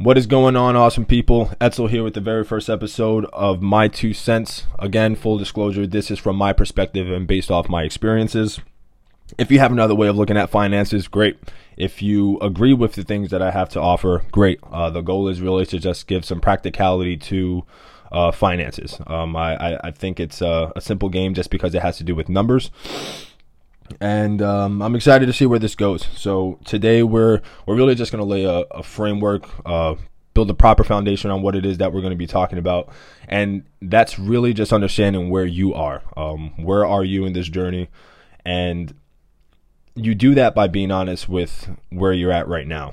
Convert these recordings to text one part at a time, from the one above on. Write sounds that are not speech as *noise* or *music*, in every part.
What is going on, awesome people? Etzel here with the very first episode of My Two Cents. Again, full disclosure, this is from my perspective and based off my experiences. If you have another way of looking at finances, great. If you agree with the things that I have to offer, great. Uh, the goal is really to just give some practicality to uh, finances. Um, I, I, I, think it's a, a simple game just because it has to do with numbers and um, I'm excited to see where this goes. So today we're we're really just going to lay a, a framework, uh, build a proper foundation on what it is that we're going to be talking about, and that's really just understanding where you are. Um, where are you in this journey, and you do that by being honest with where you're at right now.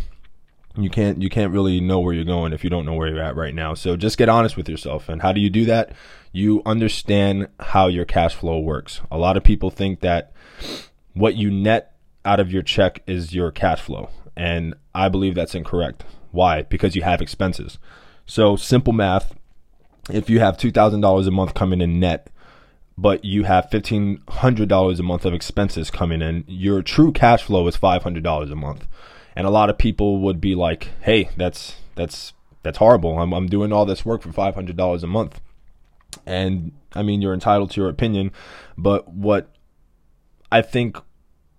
You can't you can't really know where you're going if you don't know where you're at right now. So just get honest with yourself. And how do you do that? You understand how your cash flow works. A lot of people think that what you net out of your check is your cash flow. And I believe that's incorrect. Why? Because you have expenses. So, simple math if you have $2,000 a month coming in net, but you have $1,500 a month of expenses coming in, your true cash flow is $500 a month. And a lot of people would be like, hey, that's, that's, that's horrible. I'm, I'm doing all this work for $500 a month. And I mean, you're entitled to your opinion, but what I think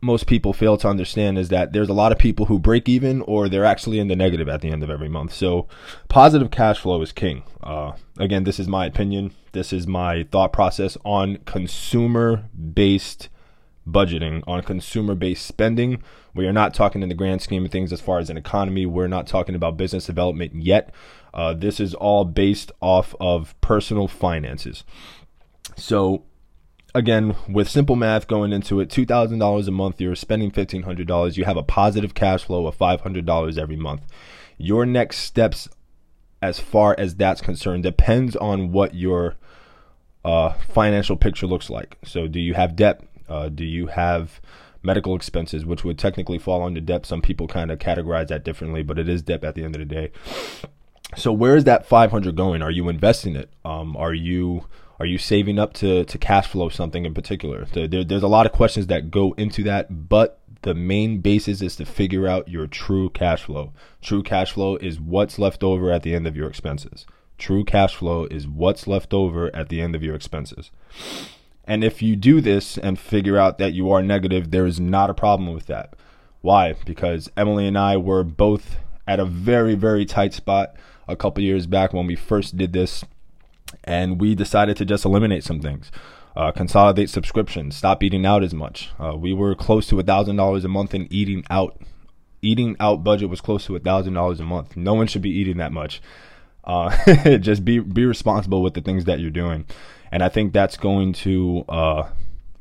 most people fail to understand is that there's a lot of people who break even or they're actually in the negative at the end of every month. So, positive cash flow is king. Uh, again, this is my opinion. This is my thought process on consumer based budgeting, on consumer based spending. We are not talking in the grand scheme of things as far as an economy. We're not talking about business development yet. Uh, this is all based off of personal finances. So, again, with simple math going into it, $2,000 a month, you're spending $1,500. You have a positive cash flow of $500 every month. Your next steps, as far as that's concerned, depends on what your uh, financial picture looks like. So, do you have debt? Uh, do you have medical expenses, which would technically fall under debt? Some people kind of categorize that differently, but it is debt at the end of the day. So, where is that 500 going? Are you investing it? Um, are you are you saving up to to cash flow something in particular? There, there's a lot of questions that go into that, but the main basis is to figure out your true cash flow. True cash flow is what's left over at the end of your expenses. True cash flow is what's left over at the end of your expenses. And if you do this and figure out that you are negative, there is not a problem with that. Why? Because Emily and I were both at a very, very tight spot a couple years back when we first did this and we decided to just eliminate some things. Uh, consolidate subscriptions, stop eating out as much. Uh, we were close to a thousand dollars a month in eating out. Eating out budget was close to a thousand dollars a month. No one should be eating that much. Uh, *laughs* just be be responsible with the things that you're doing, and I think that's going to uh,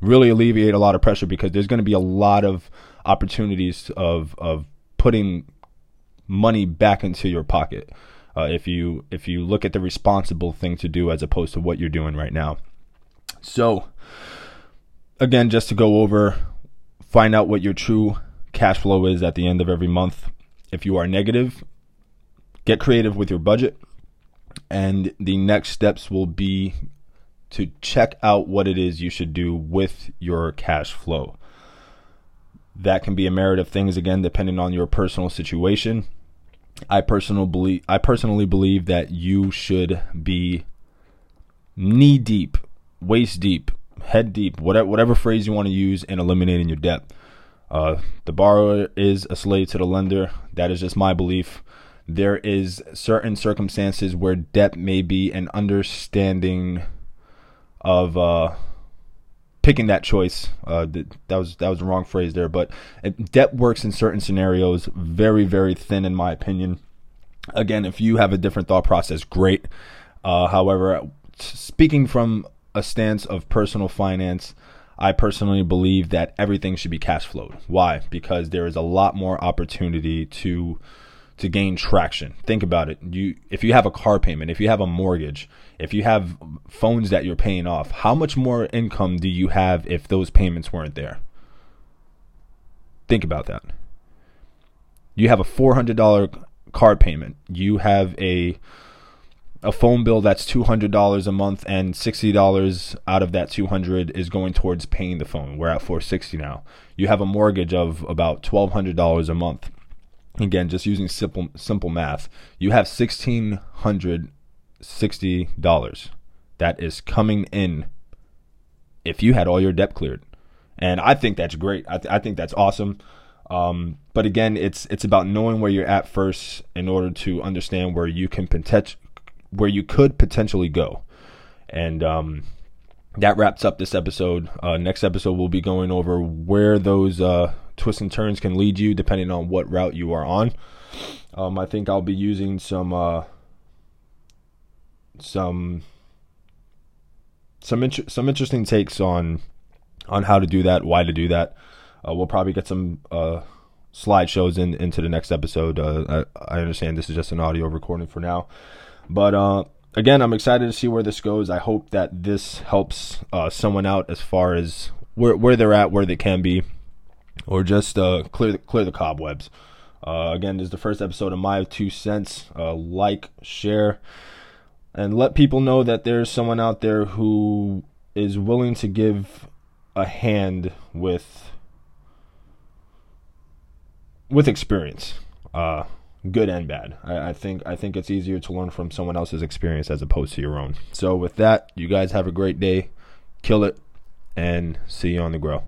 really alleviate a lot of pressure because there's going to be a lot of opportunities of of putting money back into your pocket uh, if you if you look at the responsible thing to do as opposed to what you're doing right now. So again, just to go over, find out what your true cash flow is at the end of every month. If you are negative, get creative with your budget. And the next steps will be to check out what it is you should do with your cash flow. That can be a merit of things again, depending on your personal situation. I personal believe I personally believe that you should be knee deep, waist deep, head deep, whatever whatever phrase you want to use in eliminating your debt. Uh, the borrower is a slave to the lender. That is just my belief. There is certain circumstances where debt may be an understanding of uh, picking that choice. Uh, that was that was the wrong phrase there, but debt works in certain scenarios very very thin in my opinion. Again, if you have a different thought process, great. Uh, however, speaking from a stance of personal finance, I personally believe that everything should be cash flowed. Why? Because there is a lot more opportunity to to gain traction. Think about it. You if you have a car payment, if you have a mortgage, if you have phones that you're paying off, how much more income do you have if those payments weren't there? Think about that. You have a $400 car payment. You have a a phone bill that's $200 a month and $60 out of that 200 is going towards paying the phone. We're at 460 now. You have a mortgage of about $1200 a month again, just using simple simple math, you have sixteen hundred sixty dollars that is coming in if you had all your debt cleared, and I think that's great. I, th- I think that's awesome. Um, but again, it's it's about knowing where you're at first in order to understand where you can potential where you could potentially go, and um, that wraps up this episode. Uh, next episode, we'll be going over where those uh, twists and turns can lead you depending on what route you are on. Um, I think I'll be using some uh, some some some interesting takes on on how to do that, why to do that. Uh, we'll probably get some uh, slideshows in into the next episode. Uh, I, I, understand this is just an audio recording for now, but uh, again, I'm excited to see where this goes. I hope that this helps uh, someone out as far as where where they're at, where they can be, or just uh, clear the, clear the cobwebs. Uh, again, this is the first episode of my two cents. Uh, like, share, and let people know that there's someone out there who is willing to give a hand with with experience, uh, good and bad. I, I think I think it's easier to learn from someone else's experience as opposed to your own. So with that, you guys have a great day. Kill it, and see you on the grow.